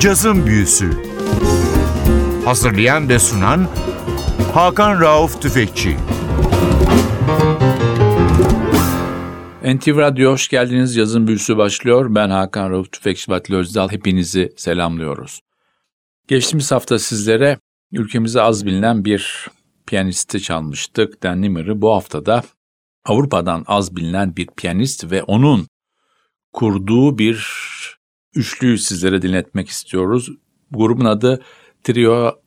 Cazın Büyüsü Hazırlayan ve sunan Hakan Rauf Tüfekçi NTV Radyo hoş geldiniz. Yazın büyüsü başlıyor. Ben Hakan Rauf Tüfekçi Vatli Özdal. Hepinizi selamlıyoruz. Geçtiğimiz hafta sizlere ülkemizde az bilinen bir piyanisti çalmıştık. Dan Nimmer'ı. Bu haftada Avrupa'dan az bilinen bir piyanist ve onun kurduğu bir üçlüyü sizlere dinletmek istiyoruz. Grubun adı Trio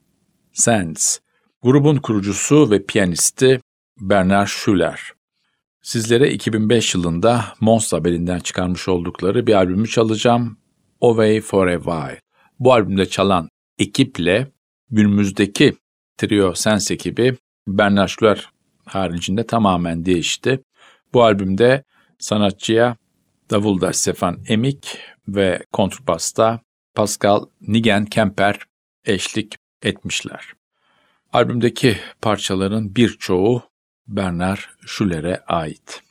Sands. Grubun kurucusu ve piyanisti Bernard Schuller. Sizlere 2005 yılında Mons labelinden çıkarmış oldukları bir albümü çalacağım. Away for a While. Bu albümde çalan ekiple günümüzdeki Trio Sens ekibi Bernard Schuller haricinde tamamen değişti. Bu albümde sanatçıya davulda Stefan Emik ve kontrbasta Pascal Nigen Kemper eşlik etmişler. Albümdeki parçaların birçoğu Bernard Schuller'e ait.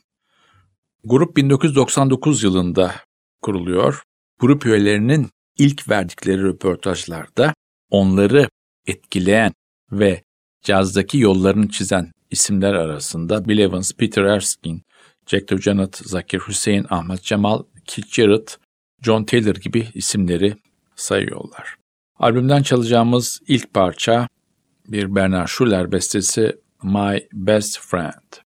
Grup 1999 yılında kuruluyor. Grup üyelerinin ilk verdikleri röportajlarda onları etkileyen ve cazdaki yollarını çizen isimler arasında Bill Evans, Peter Erskine, Jack DeJohnette, Zakir Hüseyin, Ahmet Cemal, Keith Jarrett, John Taylor gibi isimleri sayıyorlar. Albümden çalacağımız ilk parça bir Bernard Schuller bestesi My Best Friend.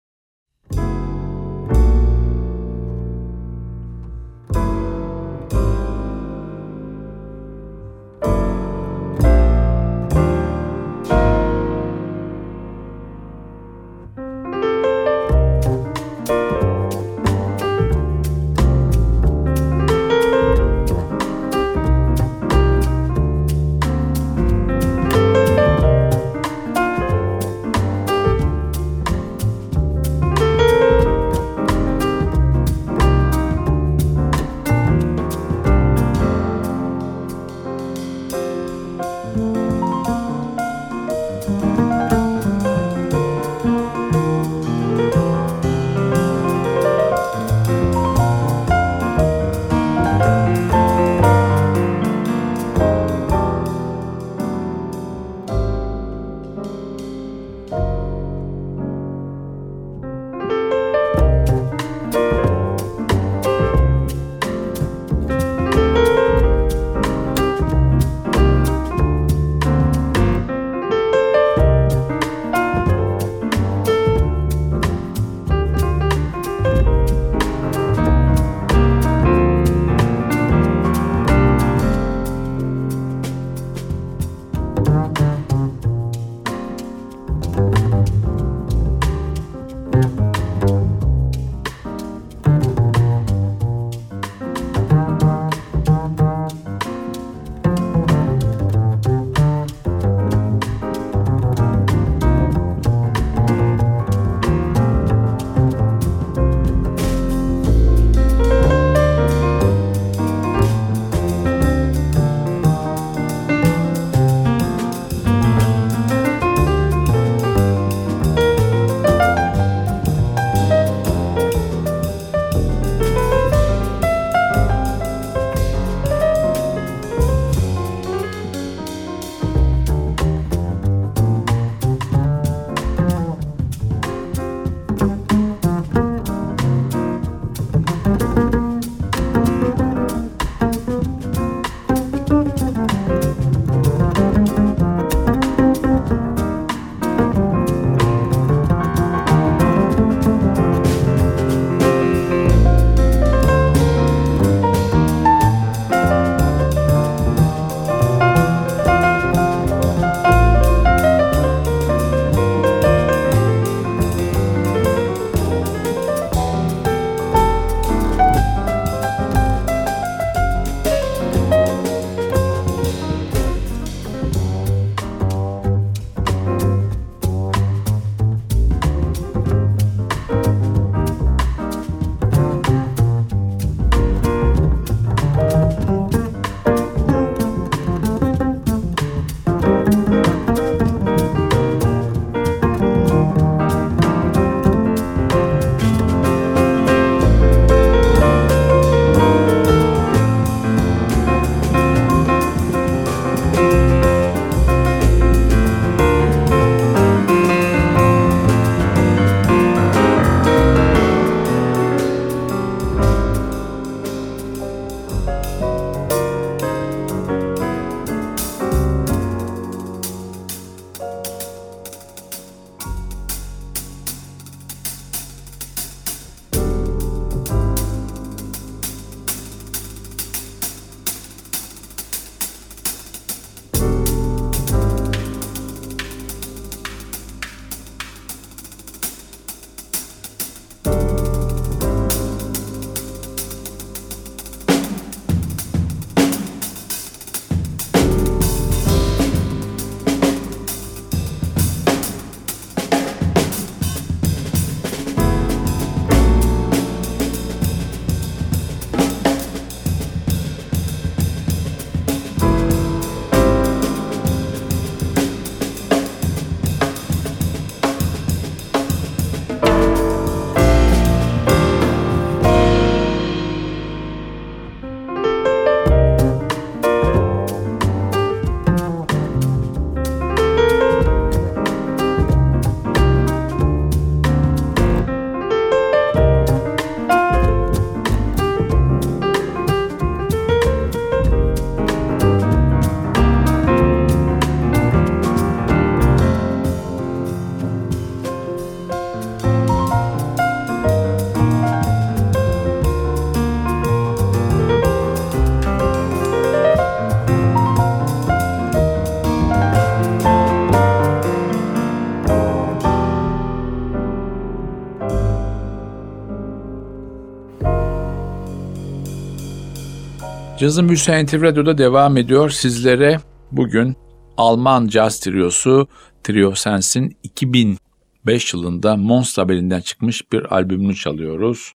Cazın NTV Radyo'da devam ediyor. Sizlere bugün Alman caz triosu Trio Sens'in 2005 yılında Mons labelinden çıkmış bir albümünü çalıyoruz.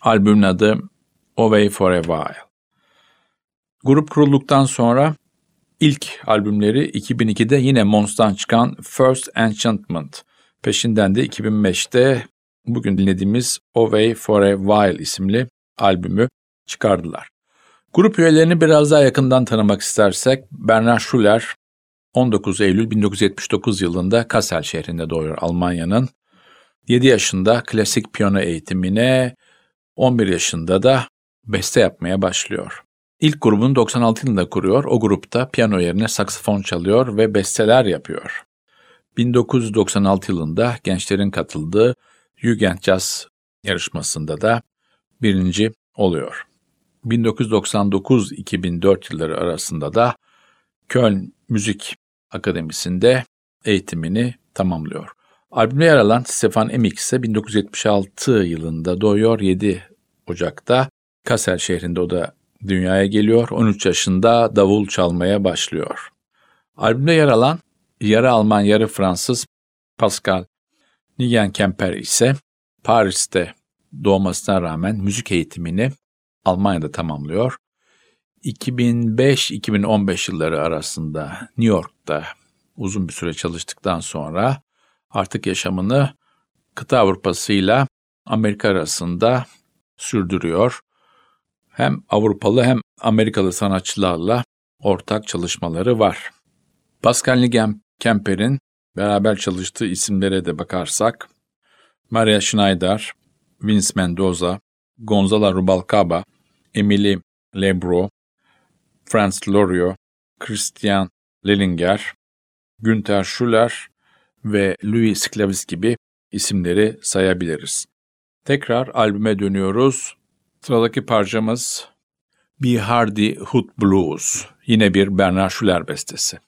Albümün adı Away for a While. Grup kurulduktan sonra ilk albümleri 2002'de yine Mons'tan çıkan First Enchantment. Peşinden de 2005'te bugün dinlediğimiz Away for a While isimli albümü çıkardılar. Grup üyelerini biraz daha yakından tanımak istersek Bernard Schuller 19 Eylül 1979 yılında Kassel şehrinde doğuyor Almanya'nın. 7 yaşında klasik piyano eğitimine, 11 yaşında da beste yapmaya başlıyor. İlk grubunu 96 yılında kuruyor. O grupta piyano yerine saksafon çalıyor ve besteler yapıyor. 1996 yılında gençlerin katıldığı Jugend Jazz yarışmasında da birinci oluyor. 1999-2004 yılları arasında da Köln Müzik Akademisi'nde eğitimini tamamlıyor. Albümde yer alan Stefan Emix ise 1976 yılında doğuyor. 7 Ocak'ta Kassel şehrinde o da dünyaya geliyor. 13 yaşında davul çalmaya başlıyor. Albümde yer alan yarı Alman yarı Fransız Pascal Nigen-Kemper ise Paris'te doğmasına rağmen müzik eğitimini Almanya'da tamamlıyor. 2005-2015 yılları arasında New York'ta uzun bir süre çalıştıktan sonra artık yaşamını kıta Avrupası ile Amerika arasında sürdürüyor. Hem Avrupalı hem Amerikalı sanatçılarla ortak çalışmaları var. Pascal Nigem Kemper'in beraber çalıştığı isimlere de bakarsak Maria Schneider, Vince Mendoza, Gonzalo Rubalcaba, Emily Lebro, Franz Loriot, Christian Lellinger, Günther Schuller ve Louis Sclavis gibi isimleri sayabiliriz. Tekrar albüme dönüyoruz. Sıradaki parçamız Be Hardy Hood Blues. Yine bir Bernard Schuller bestesi.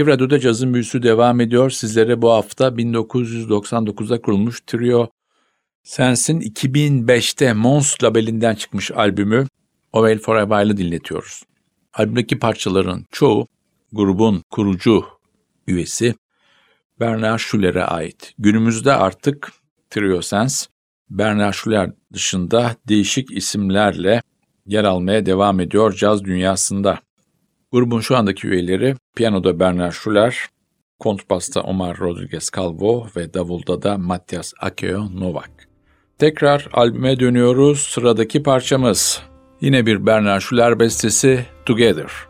NTV Radyo'da cazın büyüsü devam ediyor. Sizlere bu hafta 1999'da kurulmuş Trio Sens'in 2005'te Mons labelinden çıkmış albümü Ovel for a While'ı dinletiyoruz. Albümdeki parçaların çoğu grubun kurucu üyesi Bernard Schuller'e ait. Günümüzde artık Trio Sens, Bernard Schuller dışında değişik isimlerle yer almaya devam ediyor caz dünyasında. Grubun şu andaki üyeleri piyanoda Bernard Schuller, kontrbasta Omar Rodriguez Calvo ve davulda da Matias Akeo Novak. Tekrar albüme dönüyoruz. Sıradaki parçamız yine bir Bernard Schuller bestesi Together.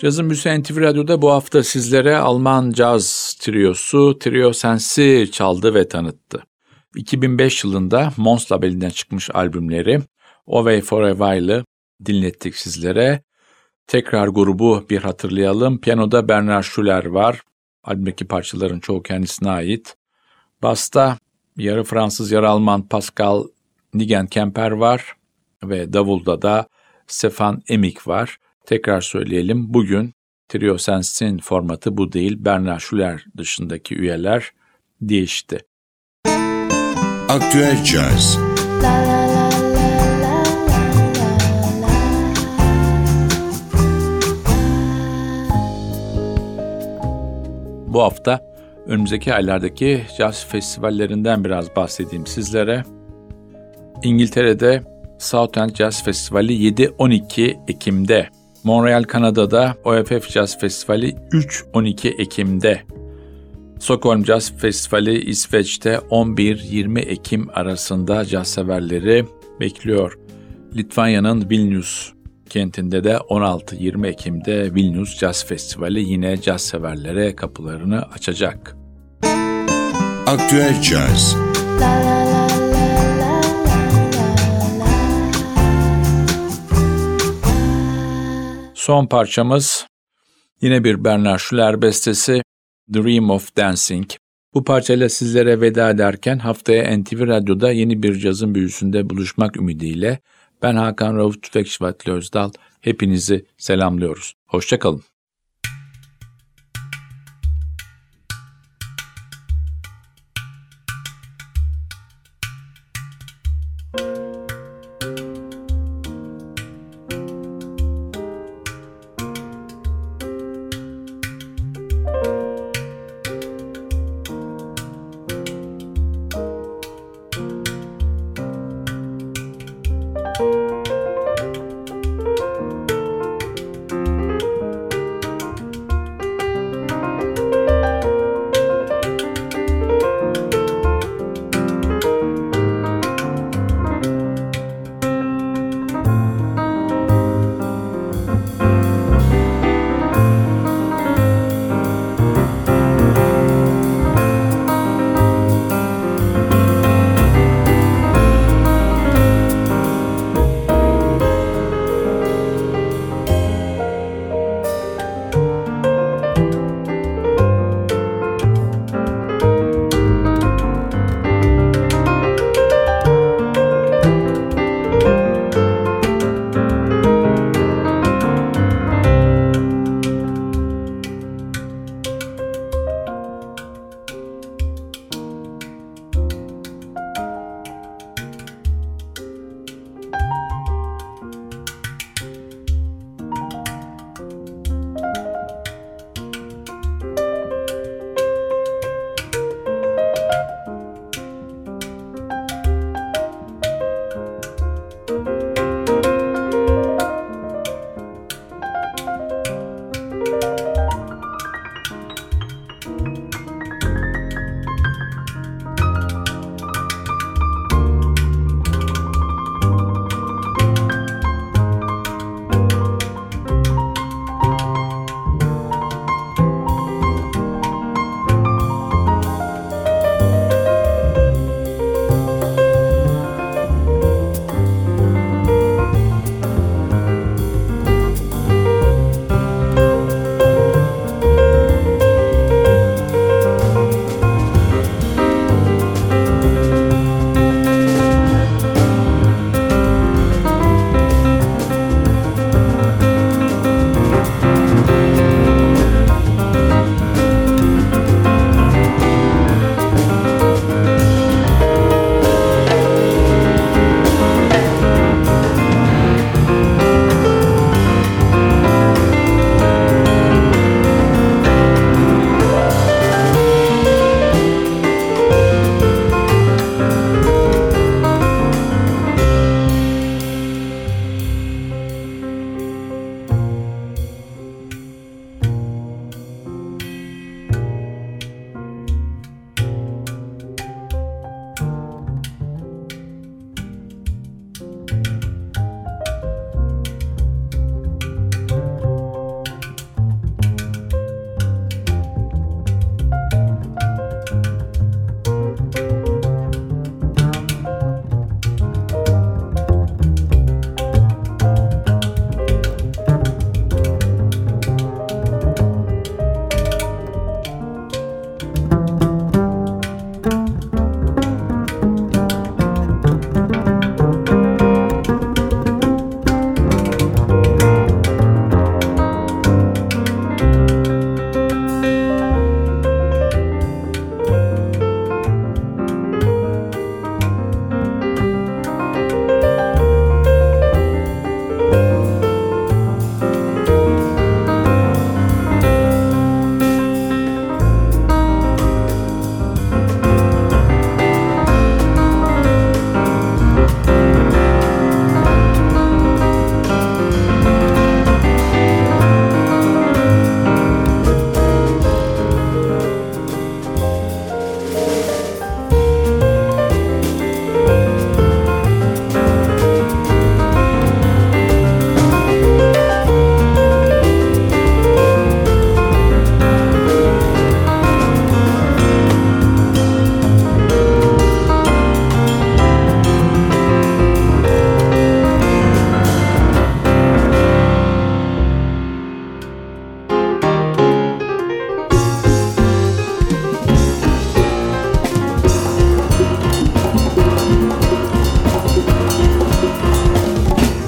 Cazın Büyüsü NTV Radyo'da bu hafta sizlere Alman caz triosu Trio Sensi çaldı ve tanıttı. 2005 yılında Mons labelinden çıkmış albümleri Away for a While'ı dinlettik sizlere. Tekrar grubu bir hatırlayalım. Piyanoda Bernard Schuller var. Albümdeki parçaların çoğu kendisine ait. Basta yarı Fransız yarı Alman Pascal Nigen-Kemper var. Ve davulda da Stefan Emik var. Tekrar söyleyelim bugün Trio Sensin formatı bu değil. Bernard Schuller dışındaki üyeler değişti. Aktüel Caz Bu hafta önümüzdeki aylardaki caz festivallerinden biraz bahsedeyim sizlere. İngiltere'de Southend Jazz Festivali 7-12 Ekim'de, Montreal Kanada'da OFF Jazz Festivali 3-12 Ekim'de, Stockholm Jazz Festivali İsveç'te 11-20 Ekim arasında caz severleri bekliyor. Litvanya'nın Vilnius kentinde de 16-20 Ekim'de Vilnius Jazz Festivali yine caz severlere kapılarını açacak. Aktüel Caz Son parçamız yine bir Bernard Schuller bestesi Dream of Dancing. Bu parçayla sizlere veda ederken haftaya NTV Radyo'da yeni bir cazın büyüsünde buluşmak ümidiyle ben Hakan Rauf Tüfekşivatlı Özdal hepinizi selamlıyoruz. Hoşçakalın.